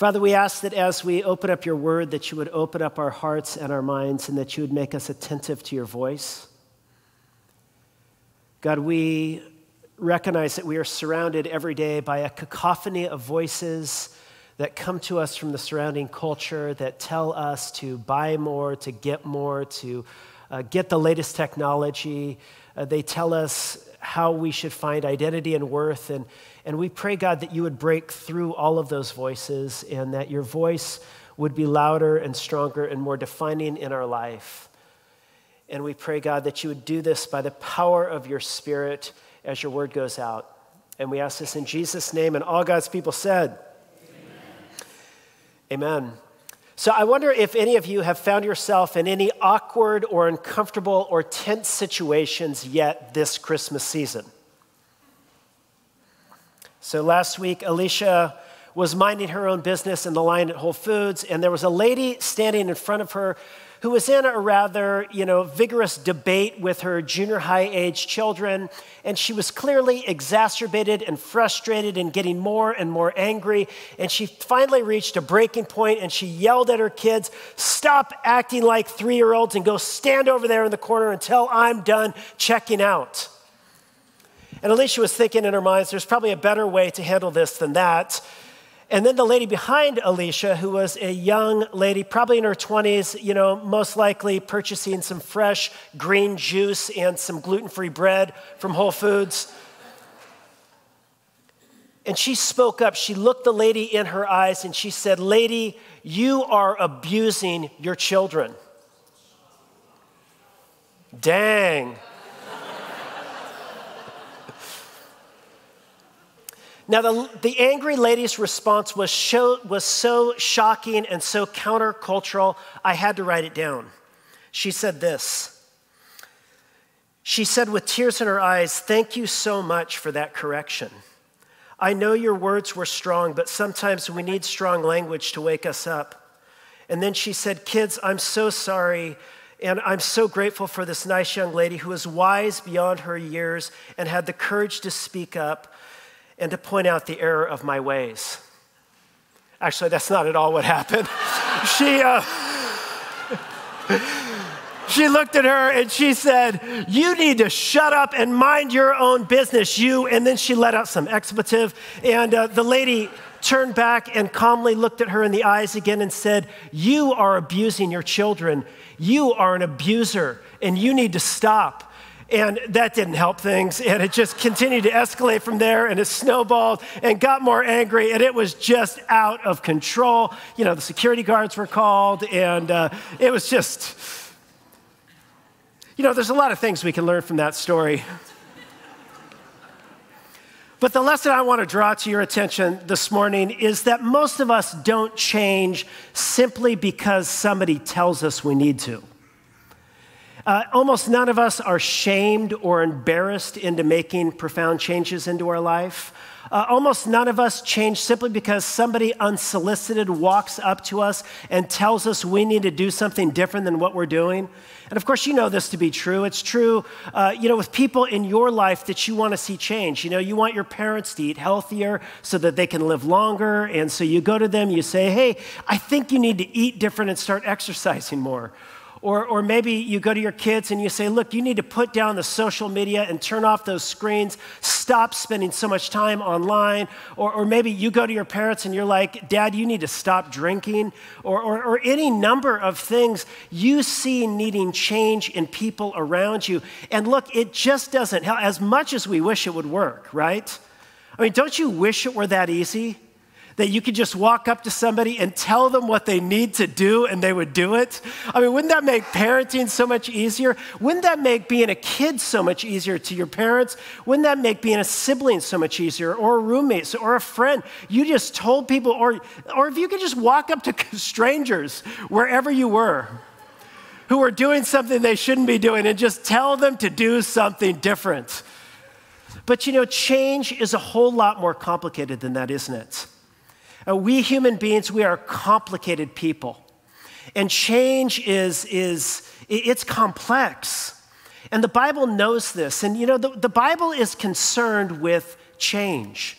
Father, we ask that as we open up your word, that you would open up our hearts and our minds and that you would make us attentive to your voice. God, we recognize that we are surrounded every day by a cacophony of voices that come to us from the surrounding culture that tell us to buy more, to get more, to uh, get the latest technology. Uh, they tell us how we should find identity and worth. And, and we pray, God, that you would break through all of those voices and that your voice would be louder and stronger and more defining in our life. And we pray, God, that you would do this by the power of your Spirit as your word goes out. And we ask this in Jesus' name. And all God's people said, Amen. Amen. So I wonder if any of you have found yourself in any awkward or uncomfortable or tense situations yet this Christmas season. So last week, Alicia was minding her own business in the line at Whole Foods, and there was a lady standing in front of her who was in a rather, you know, vigorous debate with her junior high age children, and she was clearly exacerbated and frustrated and getting more and more angry, and she finally reached a breaking point and she yelled at her kids, "Stop acting like 3-year-olds and go stand over there in the corner until I'm done checking out." And Alicia was thinking in her mind, there's probably a better way to handle this than that. And then the lady behind Alicia, who was a young lady, probably in her 20s, you know, most likely purchasing some fresh green juice and some gluten free bread from Whole Foods. And she spoke up. She looked the lady in her eyes and she said, Lady, you are abusing your children. Dang. Now, the, the angry lady's response was, show, was so shocking and so countercultural, I had to write it down. She said this. She said, with tears in her eyes, Thank you so much for that correction. I know your words were strong, but sometimes we need strong language to wake us up. And then she said, Kids, I'm so sorry. And I'm so grateful for this nice young lady who is wise beyond her years and had the courage to speak up and to point out the error of my ways. Actually, that's not at all what happened. she, uh, she looked at her and she said, You need to shut up and mind your own business, you. And then she let out some expletive. And uh, the lady turned back and calmly looked at her in the eyes again and said, You are abusing your children. You are an abuser, and you need to stop. And that didn't help things. And it just continued to escalate from there and it snowballed and got more angry. And it was just out of control. You know, the security guards were called and uh, it was just, you know, there's a lot of things we can learn from that story. But the lesson I want to draw to your attention this morning is that most of us don't change simply because somebody tells us we need to. Uh, almost none of us are shamed or embarrassed into making profound changes into our life. Uh, almost none of us change simply because somebody unsolicited walks up to us and tells us we need to do something different than what we're doing. And of course, you know this to be true. It's true, uh, you know, with people in your life that you want to see change. You know, you want your parents to eat healthier so that they can live longer. And so you go to them, you say, hey, I think you need to eat different and start exercising more. Or, or maybe you go to your kids and you say, Look, you need to put down the social media and turn off those screens. Stop spending so much time online. Or, or maybe you go to your parents and you're like, Dad, you need to stop drinking. Or, or, or any number of things you see needing change in people around you. And look, it just doesn't help as much as we wish it would work, right? I mean, don't you wish it were that easy? That you could just walk up to somebody and tell them what they need to do and they would do it? I mean, wouldn't that make parenting so much easier? Wouldn't that make being a kid so much easier to your parents? Wouldn't that make being a sibling so much easier or a roommate or a friend? You just told people, or, or if you could just walk up to strangers wherever you were who are doing something they shouldn't be doing and just tell them to do something different. But you know, change is a whole lot more complicated than that, isn't it? Uh, we human beings, we are complicated people. And change is, is it's complex. And the Bible knows this. And you know, the, the Bible is concerned with change.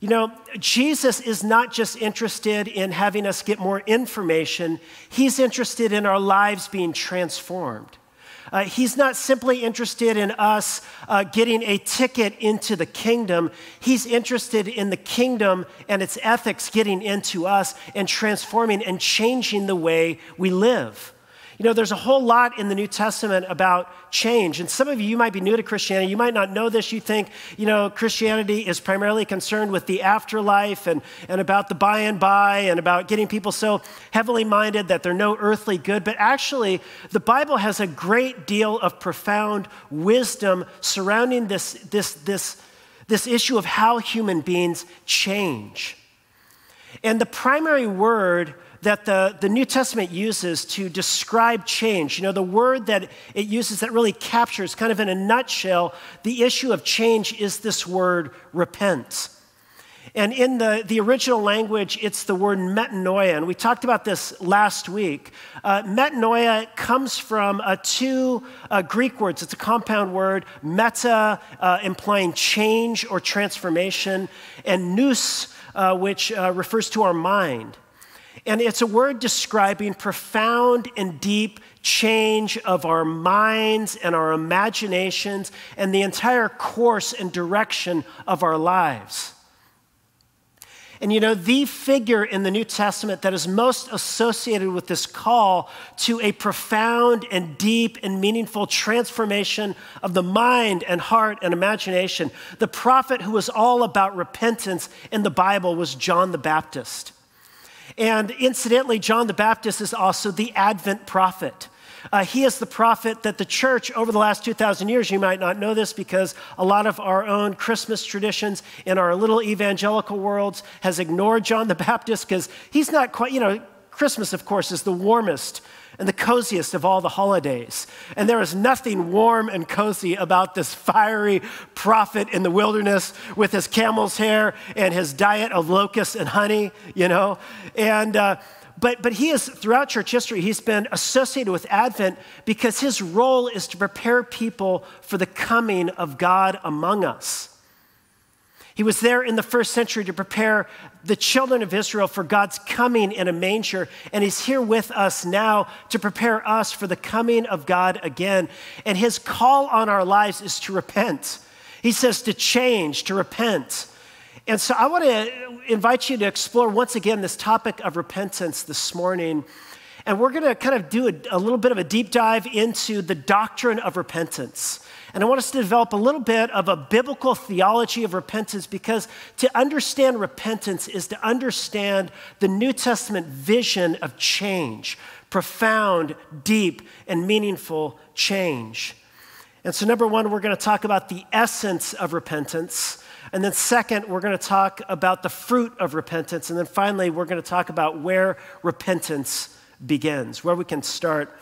You know, Jesus is not just interested in having us get more information, He's interested in our lives being transformed. Uh, he's not simply interested in us uh, getting a ticket into the kingdom. He's interested in the kingdom and its ethics getting into us and transforming and changing the way we live. You know, there's a whole lot in the New Testament about change. And some of you, you might be new to Christianity. You might not know this. You think, you know, Christianity is primarily concerned with the afterlife and, and about the by and by and about getting people so heavily minded that they're no earthly good. But actually, the Bible has a great deal of profound wisdom surrounding this, this, this, this issue of how human beings change. And the primary word that the, the New Testament uses to describe change. You know, the word that it uses that really captures, kind of in a nutshell, the issue of change is this word repent. And in the, the original language, it's the word metanoia. And we talked about this last week. Uh, metanoia comes from uh, two uh, Greek words. It's a compound word, meta, uh, implying change or transformation, and nous, uh, which uh, refers to our mind. And it's a word describing profound and deep change of our minds and our imaginations and the entire course and direction of our lives. And you know, the figure in the New Testament that is most associated with this call to a profound and deep and meaningful transformation of the mind and heart and imagination, the prophet who was all about repentance in the Bible was John the Baptist. And incidentally, John the Baptist is also the Advent prophet. Uh, he is the prophet that the church, over the last 2,000 years, you might not know this because a lot of our own Christmas traditions in our little evangelical worlds has ignored John the Baptist because he's not quite, you know, Christmas, of course, is the warmest and the coziest of all the holidays. And there is nothing warm and cozy about this fiery prophet in the wilderness with his camel's hair and his diet of locusts and honey, you know? And, uh, but, but he is, throughout church history, he's been associated with Advent because his role is to prepare people for the coming of God among us. He was there in the first century to prepare the children of Israel for God's coming in a manger, and He's here with us now to prepare us for the coming of God again. And His call on our lives is to repent. He says to change, to repent. And so I want to invite you to explore once again this topic of repentance this morning. And we're going to kind of do a, a little bit of a deep dive into the doctrine of repentance. And I want us to develop a little bit of a biblical theology of repentance because to understand repentance is to understand the New Testament vision of change, profound, deep, and meaningful change. And so, number one, we're going to talk about the essence of repentance. And then, second, we're going to talk about the fruit of repentance. And then finally, we're going to talk about where repentance begins, where we can start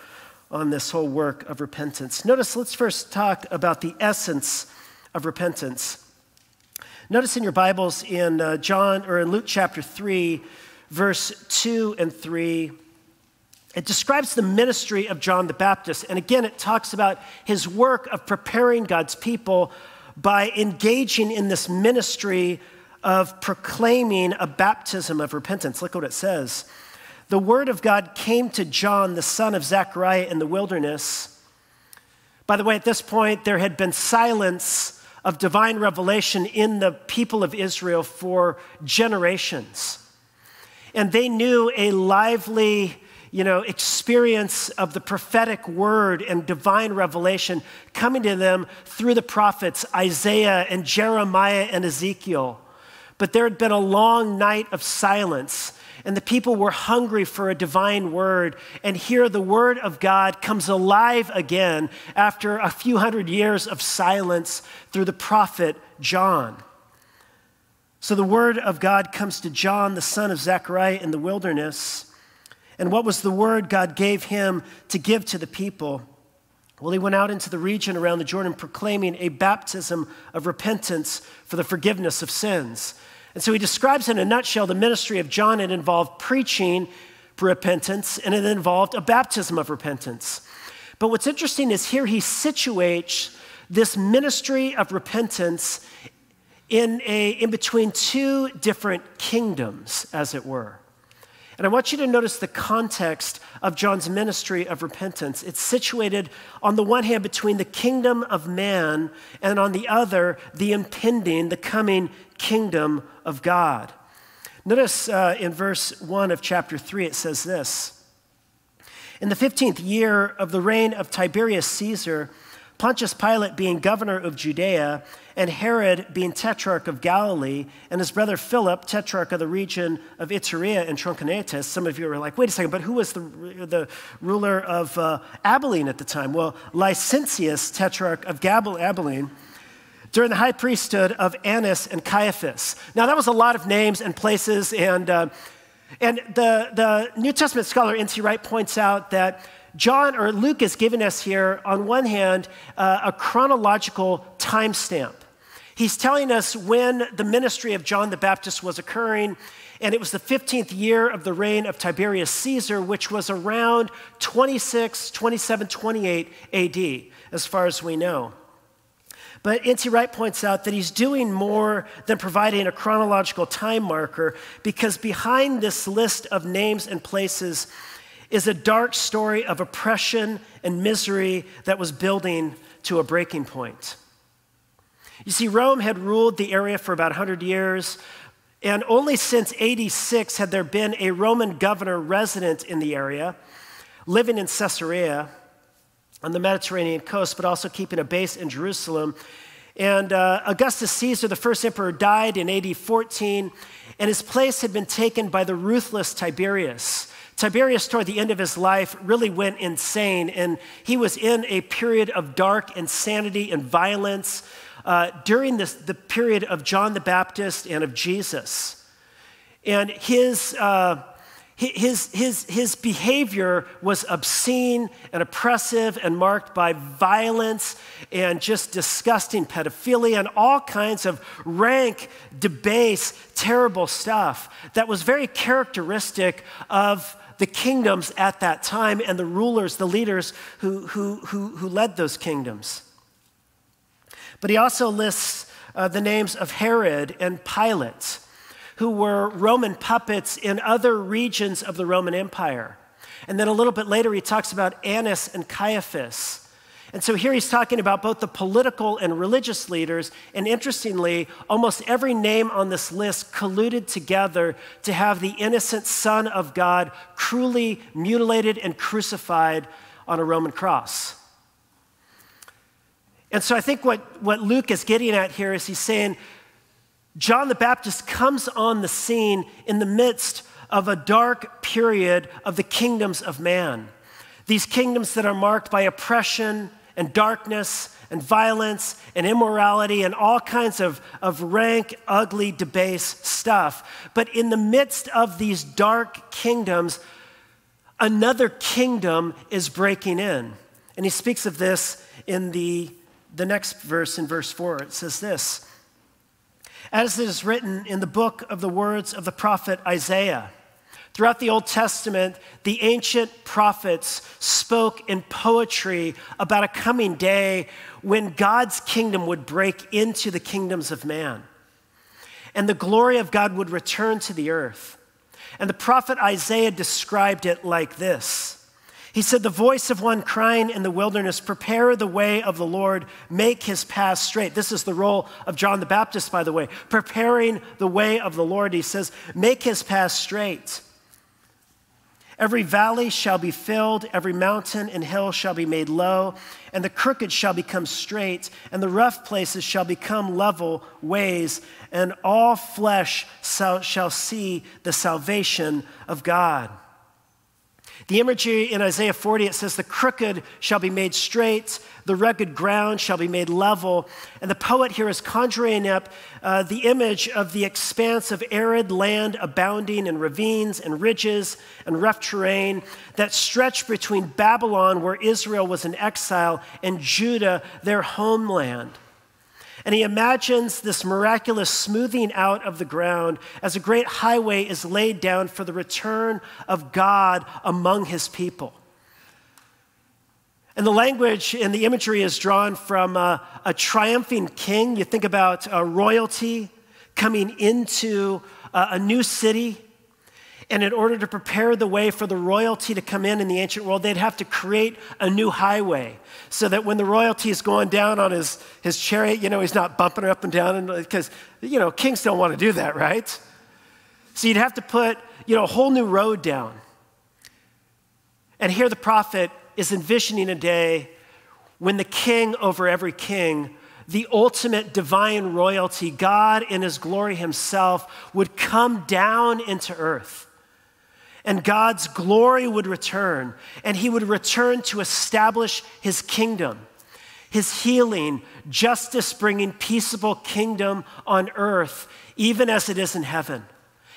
on this whole work of repentance. Notice, let's first talk about the essence of repentance. Notice in your Bibles in uh, John or in Luke chapter 3, verse 2 and 3, it describes the ministry of John the Baptist. And again, it talks about his work of preparing God's people by engaging in this ministry of proclaiming a baptism of repentance. Look what it says the word of God came to John, the son of Zechariah, in the wilderness. By the way, at this point, there had been silence of divine revelation in the people of Israel for generations. And they knew a lively, you know, experience of the prophetic word and divine revelation coming to them through the prophets Isaiah and Jeremiah and Ezekiel. But there had been a long night of silence and the people were hungry for a divine word. And here the word of God comes alive again after a few hundred years of silence through the prophet John. So the word of God comes to John, the son of Zechariah, in the wilderness. And what was the word God gave him to give to the people? Well, he went out into the region around the Jordan proclaiming a baptism of repentance for the forgiveness of sins. And so he describes in a nutshell the ministry of John. It involved preaching for repentance, and it involved a baptism of repentance. But what's interesting is here he situates this ministry of repentance in, a, in between two different kingdoms, as it were. And I want you to notice the context of John's ministry of repentance. It's situated on the one hand between the kingdom of man and on the other, the impending, the coming kingdom of God. Notice uh, in verse 1 of chapter 3, it says this In the 15th year of the reign of Tiberius Caesar, Pontius Pilate being governor of Judea, and Herod being tetrarch of Galilee, and his brother Philip, tetrarch of the region of Iturea and Trachonitis. Some of you are like, wait a second, but who was the, the ruler of uh, Abilene at the time? Well, Lysanias, tetrarch of Gabal- Abilene, during the high priesthood of Annas and Caiaphas. Now, that was a lot of names and places, and, uh, and the, the New Testament scholar N.T. Wright points out that John or Luke is giving us here, on one hand, uh, a chronological timestamp. He's telling us when the ministry of John the Baptist was occurring, and it was the 15th year of the reign of Tiberius Caesar, which was around 26, 27, 28 AD, as far as we know. But N.T. Wright points out that he's doing more than providing a chronological time marker because behind this list of names and places is a dark story of oppression and misery that was building to a breaking point. You see, Rome had ruled the area for about 100 years, and only since 86 had there been a Roman governor resident in the area, living in Caesarea on the Mediterranean coast, but also keeping a base in Jerusalem. And uh, Augustus Caesar, the first emperor, died in AD 14, and his place had been taken by the ruthless Tiberius. Tiberius, toward the end of his life, really went insane, and he was in a period of dark insanity and violence uh, during this, the period of John the Baptist and of Jesus. And his, uh, his, his, his behavior was obscene and oppressive and marked by violence and just disgusting pedophilia and all kinds of rank, debased, terrible stuff that was very characteristic of the kingdoms at that time and the rulers, the leaders who, who, who, who led those kingdoms. But he also lists uh, the names of Herod and Pilate, who were Roman puppets in other regions of the Roman Empire. And then a little bit later, he talks about Annas and Caiaphas and so here he's talking about both the political and religious leaders. And interestingly, almost every name on this list colluded together to have the innocent Son of God cruelly mutilated and crucified on a Roman cross. And so I think what, what Luke is getting at here is he's saying John the Baptist comes on the scene in the midst of a dark period of the kingdoms of man. These kingdoms that are marked by oppression and darkness and violence and immorality and all kinds of, of rank, ugly, debased stuff. But in the midst of these dark kingdoms, another kingdom is breaking in. And he speaks of this in the, the next verse, in verse 4. It says this As it is written in the book of the words of the prophet Isaiah. Throughout the Old Testament, the ancient prophets spoke in poetry about a coming day when God's kingdom would break into the kingdoms of man. And the glory of God would return to the earth. And the prophet Isaiah described it like this He said, The voice of one crying in the wilderness, Prepare the way of the Lord, make his path straight. This is the role of John the Baptist, by the way, preparing the way of the Lord. He says, Make his path straight. Every valley shall be filled, every mountain and hill shall be made low, and the crooked shall become straight, and the rough places shall become level ways, and all flesh shall see the salvation of God. The imagery in Isaiah 40, it says, The crooked shall be made straight, the rugged ground shall be made level. And the poet here is conjuring up uh, the image of the expanse of arid land abounding in ravines and ridges and rough terrain that stretched between Babylon, where Israel was in exile, and Judah, their homeland. And he imagines this miraculous smoothing out of the ground as a great highway is laid down for the return of God among his people. And the language and the imagery is drawn from uh, a triumphing king. You think about uh, royalty coming into uh, a new city. And in order to prepare the way for the royalty to come in in the ancient world, they'd have to create a new highway so that when the royalty is going down on his, his chariot, you know, he's not bumping up and down because, you know, kings don't want to do that, right? So you'd have to put, you know, a whole new road down. And here the prophet is envisioning a day when the king over every king, the ultimate divine royalty, God in his glory himself, would come down into earth. And God's glory would return, and he would return to establish his kingdom, his healing, justice bringing, peaceable kingdom on earth, even as it is in heaven.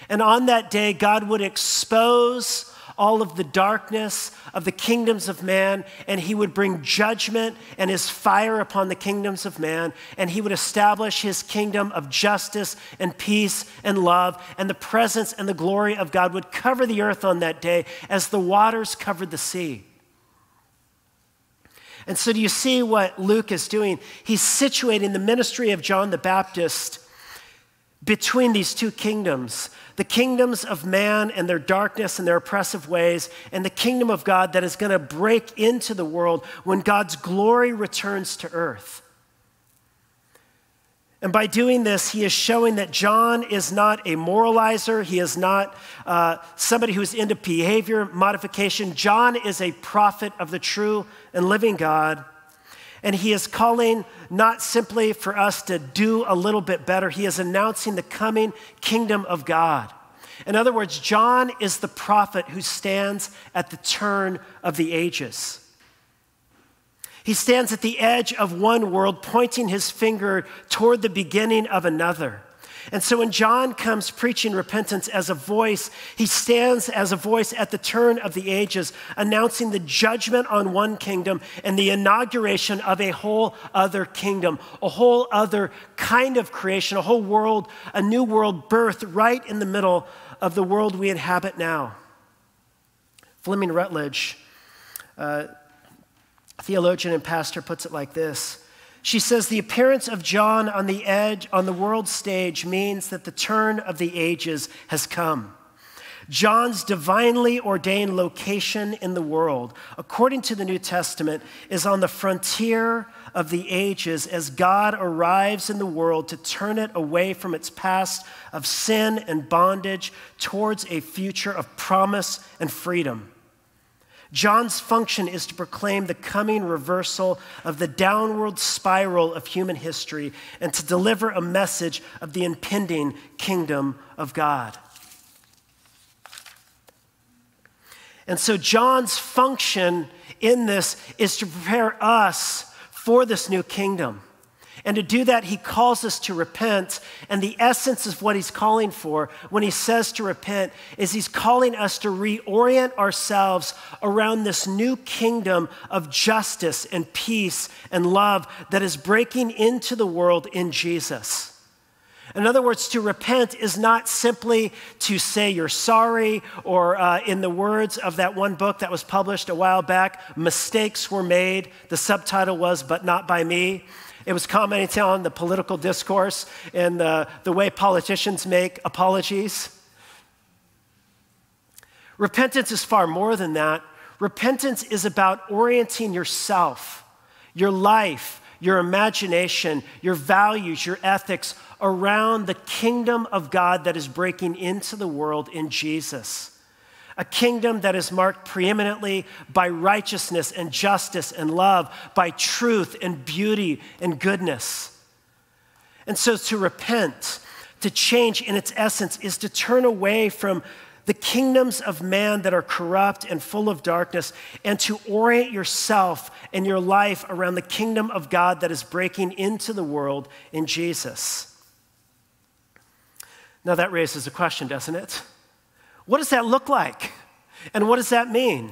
And on that day, God would expose all of the darkness of the kingdoms of man, and he would bring judgment and his fire upon the kingdoms of man, and he would establish his kingdom of justice and peace and love, and the presence and the glory of God would cover the earth on that day as the waters covered the sea. And so, do you see what Luke is doing? He's situating the ministry of John the Baptist between these two kingdoms the kingdoms of man and their darkness and their oppressive ways, and the kingdom of God that is going to break into the world when God's glory returns to earth. And by doing this, he is showing that John is not a moralizer. He is not uh, somebody who's into behavior modification. John is a prophet of the true and living God. And he is calling not simply for us to do a little bit better, he is announcing the coming kingdom of God. In other words, John is the prophet who stands at the turn of the ages. He stands at the edge of one world, pointing his finger toward the beginning of another. And so when John comes preaching repentance as a voice, he stands as a voice at the turn of the ages, announcing the judgment on one kingdom and the inauguration of a whole other kingdom, a whole other kind of creation, a whole world, a new world birth right in the middle of the world we inhabit now. Fleming Rutledge, uh, theologian and pastor, puts it like this she says the appearance of John on the edge, on the world stage, means that the turn of the ages has come. John's divinely ordained location in the world, according to the New Testament, is on the frontier of the ages as God arrives in the world to turn it away from its past of sin and bondage towards a future of promise and freedom. John's function is to proclaim the coming reversal of the downward spiral of human history and to deliver a message of the impending kingdom of God. And so, John's function in this is to prepare us for this new kingdom. And to do that, he calls us to repent. And the essence of what he's calling for when he says to repent is he's calling us to reorient ourselves around this new kingdom of justice and peace and love that is breaking into the world in Jesus. In other words, to repent is not simply to say you're sorry, or uh, in the words of that one book that was published a while back, mistakes were made. The subtitle was, But Not by Me. It was commenting on the political discourse and the, the way politicians make apologies. Repentance is far more than that. Repentance is about orienting yourself, your life, your imagination, your values, your ethics around the kingdom of God that is breaking into the world in Jesus a kingdom that is marked preeminently by righteousness and justice and love, by truth and beauty and goodness. And so to repent, to change in its essence, is to turn away from the kingdoms of man that are corrupt and full of darkness, and to orient yourself and your life around the kingdom of God that is breaking into the world in Jesus. Now, that raises a question, doesn't it? What does that look like? And what does that mean?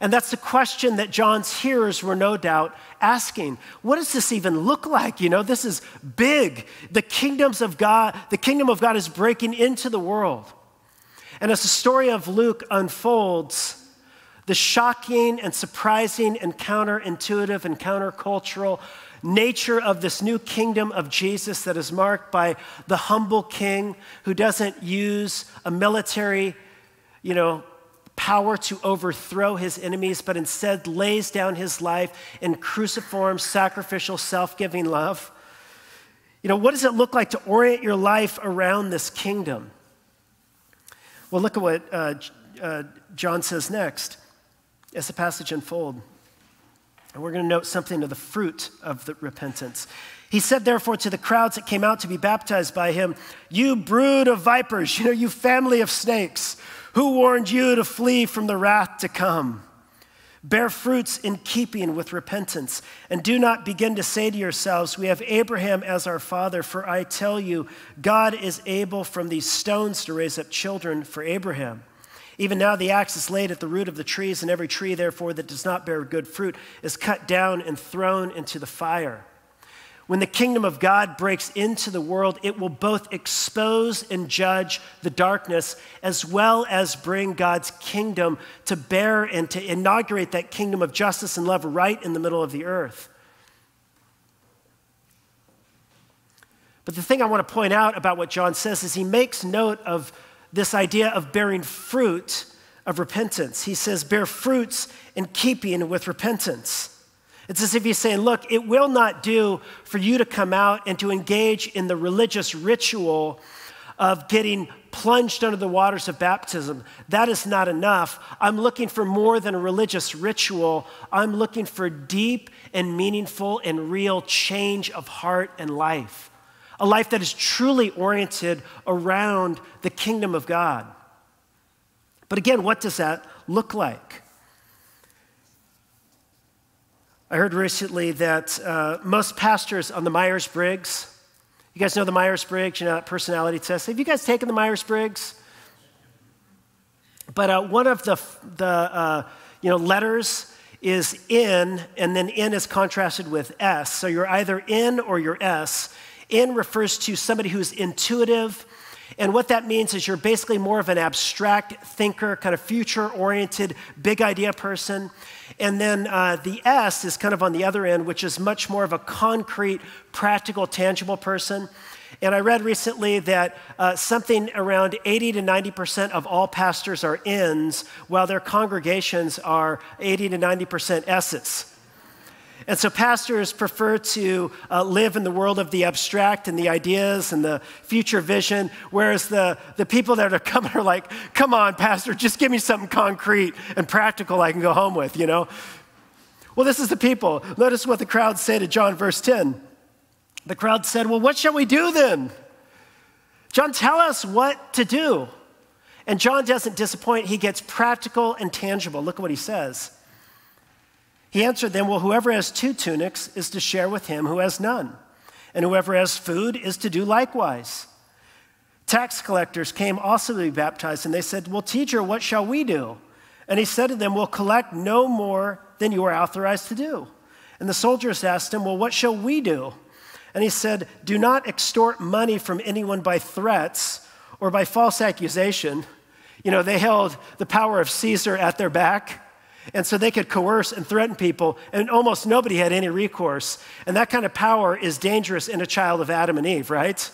And that's the question that John's hearers were no doubt asking. What does this even look like? You know, this is big. The kingdoms of God, the kingdom of God is breaking into the world. And as the story of Luke unfolds, the shocking and surprising and counterintuitive and countercultural nature of this new kingdom of Jesus that is marked by the humble king who doesn't use a military, you know, power to overthrow his enemies, but instead lays down his life in cruciform, sacrificial, self giving love. You know, what does it look like to orient your life around this kingdom? Well, look at what uh, uh, John says next as the passage unfolds. And we're going to note something of the fruit of the repentance. He said, therefore, to the crowds that came out to be baptized by him, You brood of vipers, you know, you family of snakes, who warned you to flee from the wrath to come? Bear fruits in keeping with repentance, and do not begin to say to yourselves, We have Abraham as our father, for I tell you, God is able from these stones to raise up children for Abraham. Even now, the axe is laid at the root of the trees, and every tree, therefore, that does not bear good fruit is cut down and thrown into the fire. When the kingdom of God breaks into the world, it will both expose and judge the darkness as well as bring God's kingdom to bear and to inaugurate that kingdom of justice and love right in the middle of the earth. But the thing I want to point out about what John says is he makes note of this idea of bearing fruit of repentance. He says, bear fruits in keeping with repentance. It's as if he's saying, look, it will not do for you to come out and to engage in the religious ritual of getting plunged under the waters of baptism. That is not enough. I'm looking for more than a religious ritual. I'm looking for deep and meaningful and real change of heart and life a life that is truly oriented around the kingdom of God. But again, what does that look like? I heard recently that uh, most pastors on the Myers Briggs, you guys know the Myers Briggs, you know that personality test. Have you guys taken the Myers Briggs? But uh, one of the, the uh, you know, letters is in, and then in is contrasted with S. So you're either in or you're S. In refers to somebody who's intuitive. And what that means is you're basically more of an abstract thinker, kind of future oriented, big idea person. And then uh, the S is kind of on the other end, which is much more of a concrete, practical, tangible person. And I read recently that uh, something around 80 to 90% of all pastors are ins, while their congregations are 80 to 90% S's. And so pastors prefer to uh, live in the world of the abstract and the ideas and the future vision, whereas the, the people that are coming are like, come on, pastor, just give me something concrete and practical I can go home with, you know? Well, this is the people. Notice what the crowd said to John, verse 10. The crowd said, Well, what shall we do then? John, tell us what to do. And John doesn't disappoint, he gets practical and tangible. Look at what he says. He answered them, Well, whoever has two tunics is to share with him who has none, and whoever has food is to do likewise. Tax collectors came also to be baptized, and they said, Well, teacher, what shall we do? And he said to them, Well, collect no more than you are authorized to do. And the soldiers asked him, Well, what shall we do? And he said, Do not extort money from anyone by threats or by false accusation. You know, they held the power of Caesar at their back. And so they could coerce and threaten people, and almost nobody had any recourse. And that kind of power is dangerous in a child of Adam and Eve, right?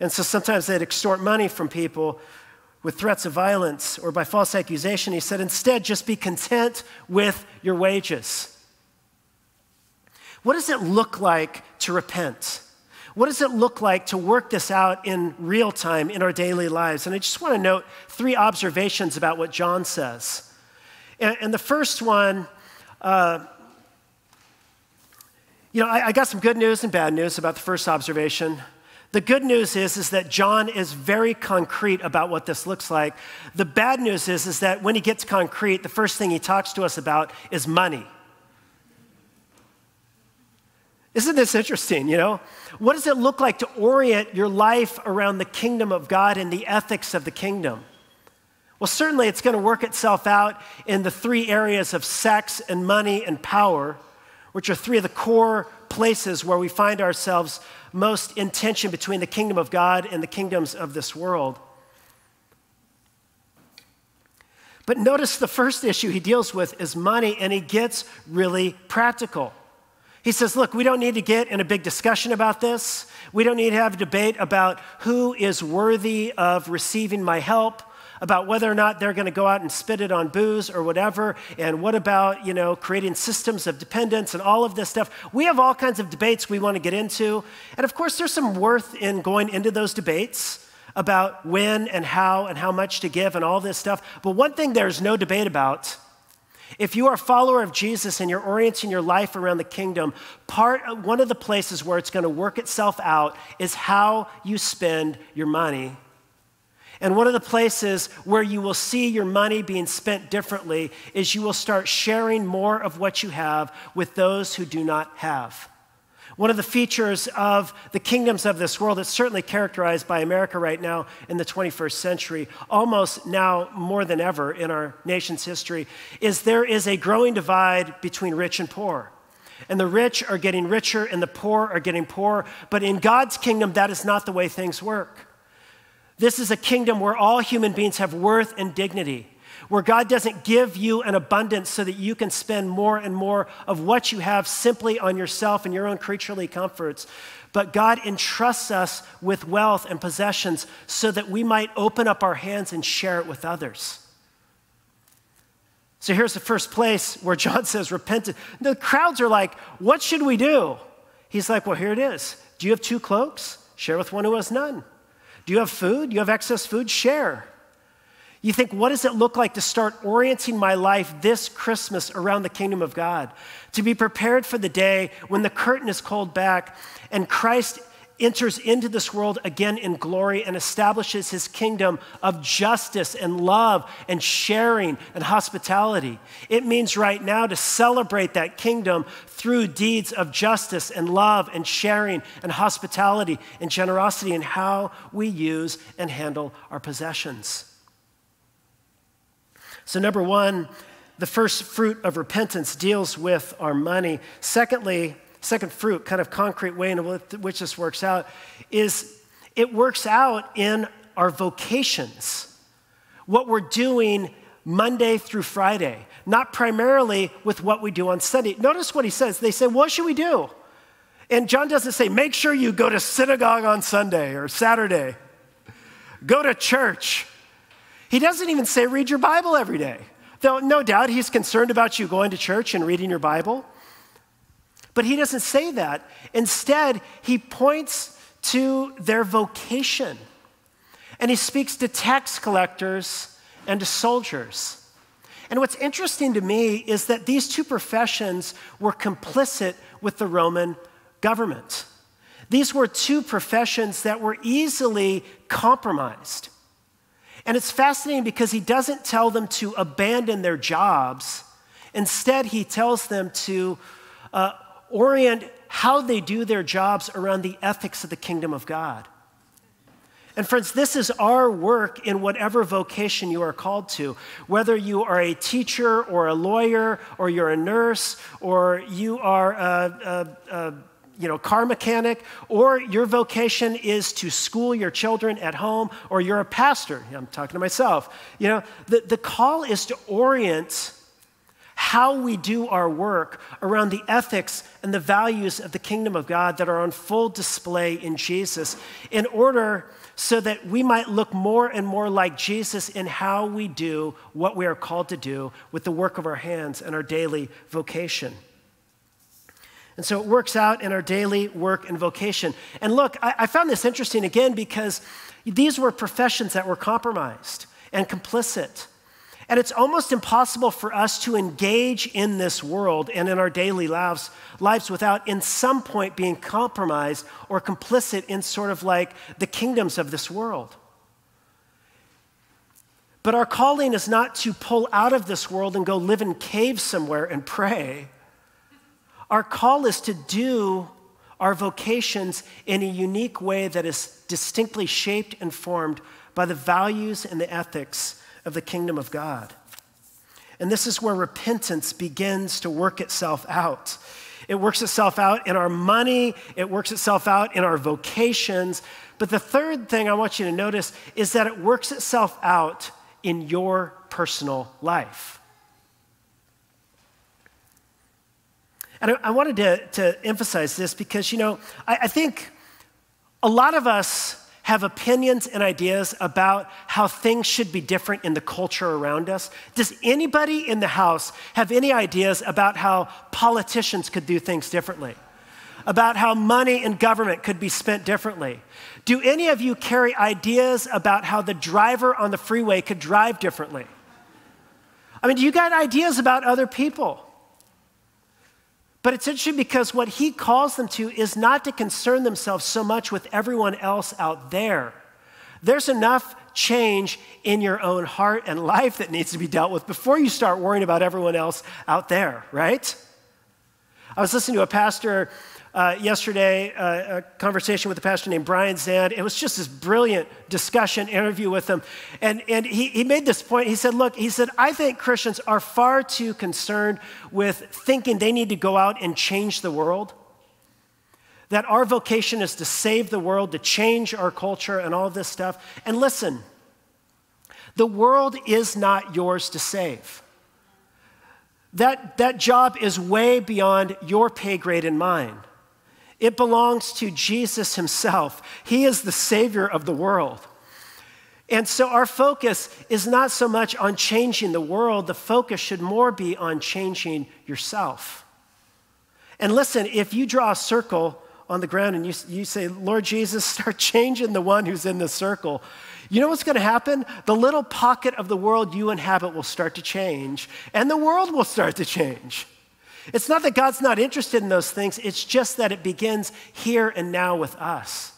And so sometimes they'd extort money from people with threats of violence or by false accusation. He said, instead, just be content with your wages. What does it look like to repent? What does it look like to work this out in real time in our daily lives? And I just want to note three observations about what John says. And, and the first one, uh, you know, I, I got some good news and bad news about the first observation. The good news is, is that John is very concrete about what this looks like. The bad news is, is that when he gets concrete, the first thing he talks to us about is money. Isn't this interesting? You know, what does it look like to orient your life around the kingdom of God and the ethics of the kingdom? Well, certainly it's going to work itself out in the three areas of sex and money and power, which are three of the core places where we find ourselves most in tension between the kingdom of God and the kingdoms of this world. But notice the first issue he deals with is money, and he gets really practical. He says, Look, we don't need to get in a big discussion about this. We don't need to have a debate about who is worthy of receiving my help, about whether or not they're going to go out and spit it on booze or whatever, and what about, you know, creating systems of dependence and all of this stuff. We have all kinds of debates we want to get into. And of course, there's some worth in going into those debates about when and how and how much to give and all this stuff. But one thing there's no debate about if you are a follower of Jesus and you're orienting your life around the kingdom, part one of the places where it's going to work itself out is how you spend your money. And one of the places where you will see your money being spent differently is you will start sharing more of what you have with those who do not have. One of the features of the kingdoms of this world that's certainly characterized by America right now in the 21st century, almost now more than ever in our nation's history, is there is a growing divide between rich and poor. And the rich are getting richer and the poor are getting poorer. But in God's kingdom, that is not the way things work. This is a kingdom where all human beings have worth and dignity where God doesn't give you an abundance so that you can spend more and more of what you have simply on yourself and your own creaturely comforts. But God entrusts us with wealth and possessions so that we might open up our hands and share it with others. So here's the first place where John says, repented. The crowds are like, What should we do? He's like, Well, here it is. Do you have two cloaks? Share with one who has none. Do you have food? You have excess food? Share. You think, what does it look like to start orienting my life this Christmas around the kingdom of God? To be prepared for the day when the curtain is called back and Christ enters into this world again in glory and establishes his kingdom of justice and love and sharing and hospitality. It means right now to celebrate that kingdom through deeds of justice and love and sharing and hospitality and generosity in how we use and handle our possessions. So, number one, the first fruit of repentance deals with our money. Secondly, second fruit, kind of concrete way in which this works out, is it works out in our vocations. What we're doing Monday through Friday, not primarily with what we do on Sunday. Notice what he says. They say, What should we do? And John doesn't say, Make sure you go to synagogue on Sunday or Saturday, go to church. He doesn't even say, read your Bible every day. Though, no doubt, he's concerned about you going to church and reading your Bible. But he doesn't say that. Instead, he points to their vocation. And he speaks to tax collectors and to soldiers. And what's interesting to me is that these two professions were complicit with the Roman government. These were two professions that were easily compromised. And it's fascinating because he doesn't tell them to abandon their jobs. Instead, he tells them to uh, orient how they do their jobs around the ethics of the kingdom of God. And friends, this is our work in whatever vocation you are called to. Whether you are a teacher or a lawyer or you're a nurse or you are a, a, a you know, car mechanic, or your vocation is to school your children at home, or you're a pastor. I'm talking to myself. You know, the, the call is to orient how we do our work around the ethics and the values of the kingdom of God that are on full display in Jesus in order so that we might look more and more like Jesus in how we do what we are called to do with the work of our hands and our daily vocation. And so it works out in our daily work and vocation. And look, I, I, found this interesting again because these were professions that were compromised and complicit. And it's almost impossible for us to engage in this world and in our daily lives, lives without, in some point, being compromised or complicit in sort of like the kingdoms of this world. But our calling is not to pull out of this world and go live in caves somewhere and pray. Our call is to do our vocations in a unique way that is distinctly shaped and formed by the values and the ethics of the kingdom of God. And this is where repentance begins to work itself out. It works itself out in our money, it works itself out in our vocations. But the third thing I want you to notice is that it works itself out in your personal life. And I, I wanted to, to, emphasize this because, you know, I, I think a lot of us have opinions and ideas about how things should be different in the culture around us? Does anybody in the house have any ideas about how politicians could do things differently? About how money in government could be spent differently? Do any of you carry ideas about how the driver on the freeway could drive differently? I mean, do you got ideas about other people? But it's interesting because what he calls them to is not to concern themselves so much with everyone else out there. There's enough change in your own heart and life that needs to be dealt with before you start worrying about everyone else out there, right? I was listening to a pastor uh, yesterday, uh, a conversation with a pastor named Brian Zahnd. It was just this brilliant discussion, interview with him. And, and he, he made this point. He said, Look, he said, I think Christians are far too concerned with thinking they need to go out and change the world. That our vocation is to save the world, to change our culture, and all this stuff. And listen, the world is not yours to save. That, that job is way beyond your pay grade and mine. It belongs to Jesus himself. He is the Savior of the world. And so our focus is not so much on changing the world, the focus should more be on changing yourself. And listen, if you draw a circle on the ground and you, you say, Lord Jesus, start changing the one who's in the circle, you know what's going to happen? The little pocket of the world you inhabit will start to change, and the world will start to change. It's not that God's not interested in those things, it's just that it begins here and now with us.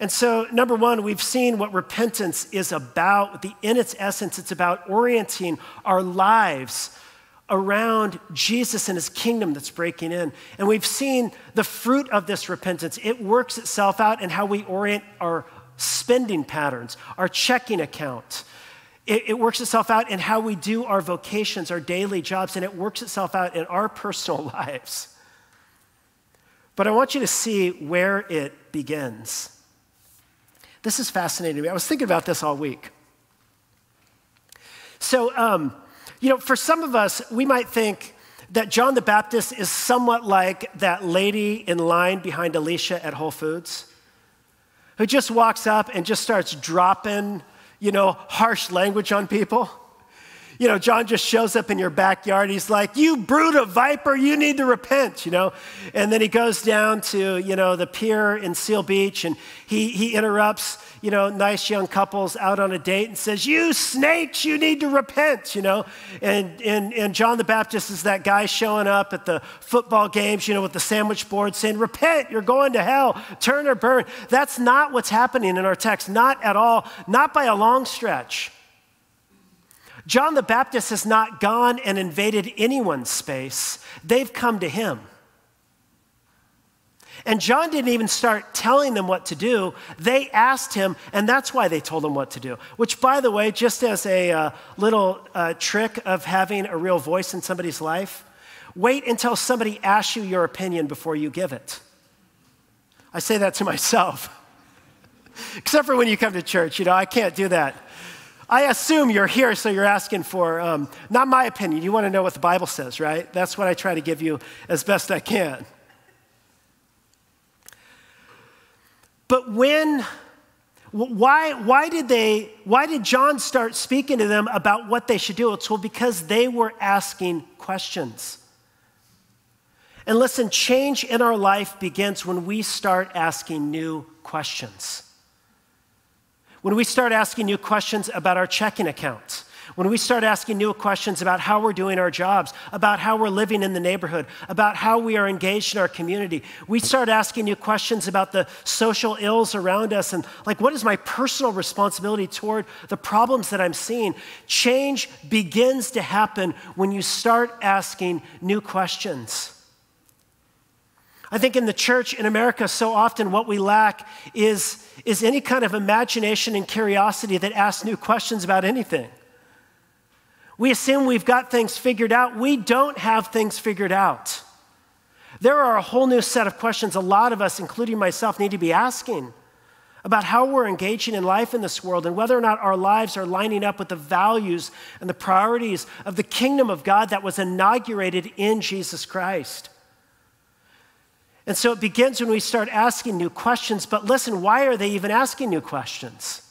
And so, number one, we've seen what repentance is about. The, in its essence, it's about orienting our lives around Jesus and his kingdom that's breaking in. And we've seen the fruit of this repentance. It works itself out in how we orient our spending patterns, our checking account, it, it works itself out in how we do our vocations, our daily jobs, and it works itself out in our personal lives. But I want you to see where it begins. This is fascinating to me. I was thinking about this all week. So, um, you know, for some of us, we might think that John the Baptist is somewhat like that lady in line behind Alicia at Whole Foods who just walks up and just starts dropping you know, harsh language on people. You know, John just shows up in your backyard. He's like, You brood of viper, you need to repent, you know. And then he goes down to, you know, the pier in Seal Beach and he, he interrupts, you know, nice young couples out on a date and says, You snakes, you need to repent, you know. And, and, and John the Baptist is that guy showing up at the football games, you know, with the sandwich board saying, Repent, you're going to hell, turn or burn. That's not what's happening in our text, not at all, not by a long stretch. John the Baptist has not gone and invaded anyone's space, they've come to him. And John didn't even start telling them what to do. They asked him, and that's why they told him what to do. Which, by the way, just as a uh, little uh, trick of having a real voice in somebody's life, wait until somebody asks you your opinion before you give it. I say that to myself. Except for when you come to church, you know, I can't do that. I assume you're here, so you're asking for um, not my opinion. You want to know what the Bible says, right? That's what I try to give you as best I can. But when, why, why did they, why did John start speaking to them about what they should do? It's well, because they were asking questions. And listen, change in our life begins when we start asking new questions. When we start asking new questions about our checking accounts, when we start asking new questions about how we're doing our jobs, about how we're living in the neighborhood, about how we are engaged in our community, we start asking new questions about the social ills around us and, like, what is my personal responsibility toward the problems that I'm seeing? Change begins to happen when you start asking new questions. I think in the church in America, so often what we lack is, is any kind of imagination and curiosity that asks new questions about anything. We assume we've got things figured out. We don't have things figured out. There are a whole new set of questions a lot of us, including myself, need to be asking about how we're engaging in life in this world and whether or not our lives are lining up with the values and the priorities of the kingdom of God that was inaugurated in Jesus Christ. And so it begins when we start asking new questions. But listen, why are they even asking new questions?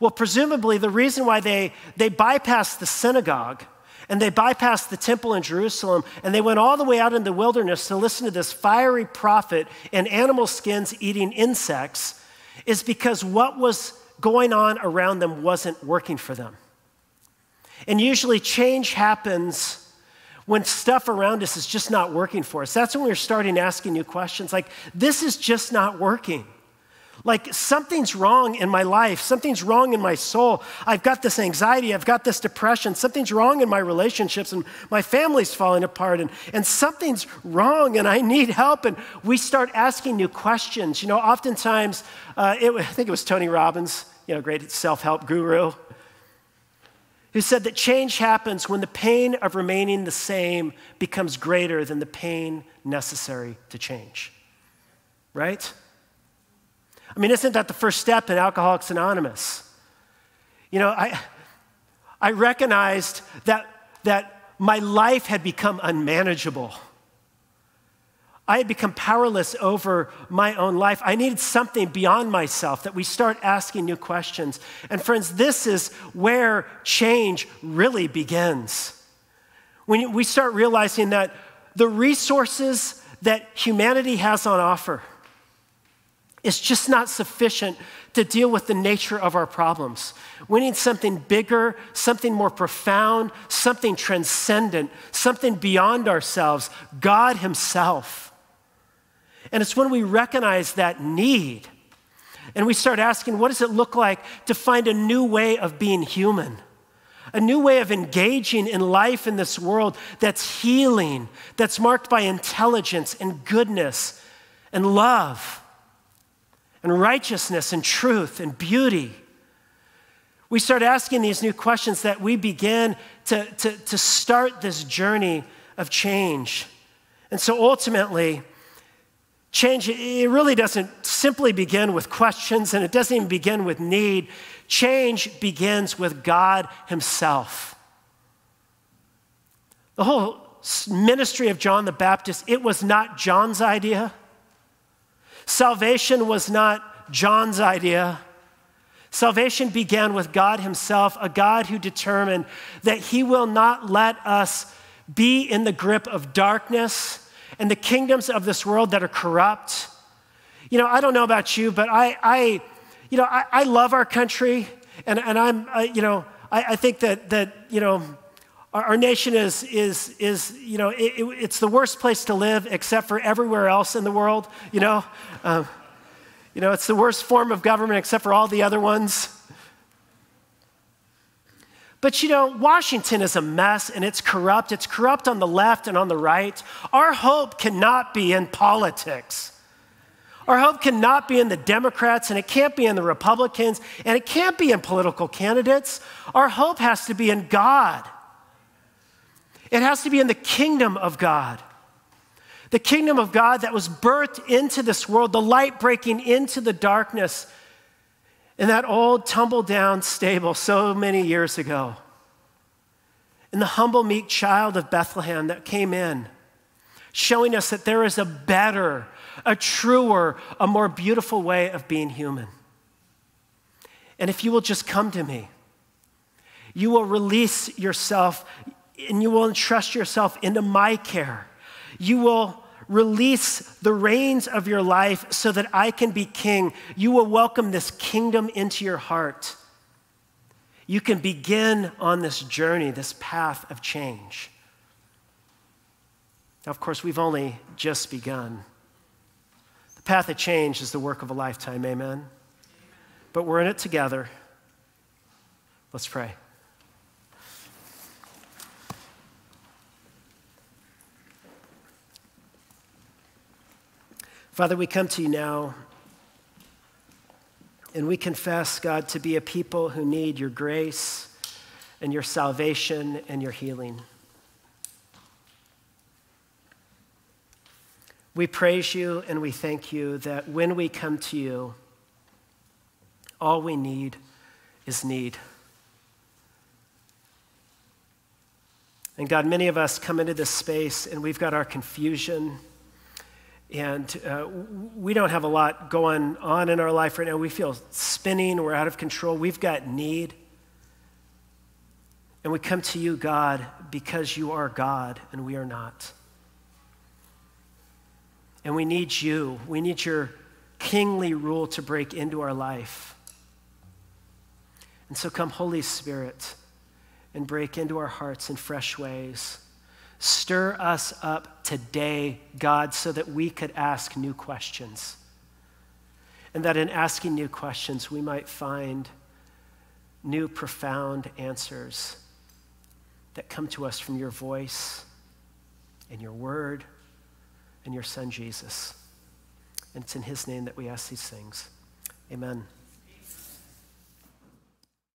Well, presumably, the reason why they, they bypassed the synagogue and they bypassed the temple in Jerusalem and they went all the way out in the wilderness to listen to this fiery prophet in animal skins eating insects is because what was going on around them wasn't working for them. And usually, change happens when stuff around us is just not working for us. That's when we're starting asking new questions like, this is just not working. Like, something's wrong in my life. Something's wrong in my soul. I've got this anxiety. I've got this depression. Something's wrong in my relationships, and my family's falling apart, and, and something's wrong, and I need help. And we start asking new questions. You know, oftentimes, uh, it, I think it was Tony Robbins, you know, great self help guru who said that change happens when the pain of remaining the same becomes greater than the pain necessary to change. Right? I mean, isn't that the first step in Alcoholics Anonymous? You know, I, I recognized that, that my life had become unmanageable. I had become powerless over my own life. I needed something beyond myself that we start asking new questions. And friends, this is where change really begins. When we start realizing that the resources that humanity has on offer is just not sufficient to deal with the nature of our problems. We need something bigger, something more profound, something transcendent, something beyond ourselves, God Himself. And it's when we recognize that need and we start asking, what does it look like to find a new way of being human? A new way of engaging in life in this world that's healing, that's marked by intelligence and goodness and love and righteousness and truth and beauty. We start asking these new questions that we begin to, to, to start this journey of change. And so ultimately, Change, it really doesn't simply begin with questions and it doesn't even begin with need. Change begins with God Himself. The whole ministry of John the Baptist, it was not John's idea. Salvation was not John's idea. Salvation began with God Himself, a God who determined that He will not let us be in the grip of darkness and the kingdoms of this world that are corrupt. You know, I don't know about you, but I, I you know, I, I love our country, and, and I'm, uh, you know, I, I, think that, that you know, our, our nation is, is, is you know, it, it, it's the worst place to live except for everywhere else in the world, you know. Um, you know, it's the worst form of government except for all the other ones. But you know, Washington is a mess and it's corrupt. It's corrupt on the left and on the right. Our hope cannot be in politics. Our hope cannot be in the Democrats and it can't be in the Republicans and it can't be in political candidates. Our hope has to be in God. It has to be in the kingdom of God. The kingdom of God that was birthed into this world, the light breaking into the darkness in that old tumble down stable so many years ago. And the humble, meek child of Bethlehem that came in, showing us that there is a better, a truer, a more beautiful way of being human. And if you will just come to me, you will release yourself and you will entrust yourself into my care. You will Release the reins of your life so that I can be king. You will welcome this kingdom into your heart. You can begin on this journey, this path of change. Now, of course, we've only just begun. The path of change is the work of a lifetime, amen? But we're in it together. Let's pray. Father, we come to you now and we confess, God, to be a people who need your grace and your salvation and your healing. We praise you and we thank you that when we come to you, All we need is need. And God, many of us come into this space and we've got our confusion and uh, we don't have a lot going on in our life right now. We feel spinning, we're out of control, we've got need. And we come to you, God, because you are God and we are not. And we need you. We need your kingly rule to break into our life. And so come, Holy Spirit, and break into our hearts in fresh ways. Stir us up today, God, so that we could ask new questions. And that in asking new questions, we might find new, profound answers that come to us from your voice and your word and your son, Jesus. And it's in his name that we ask these things. Amen.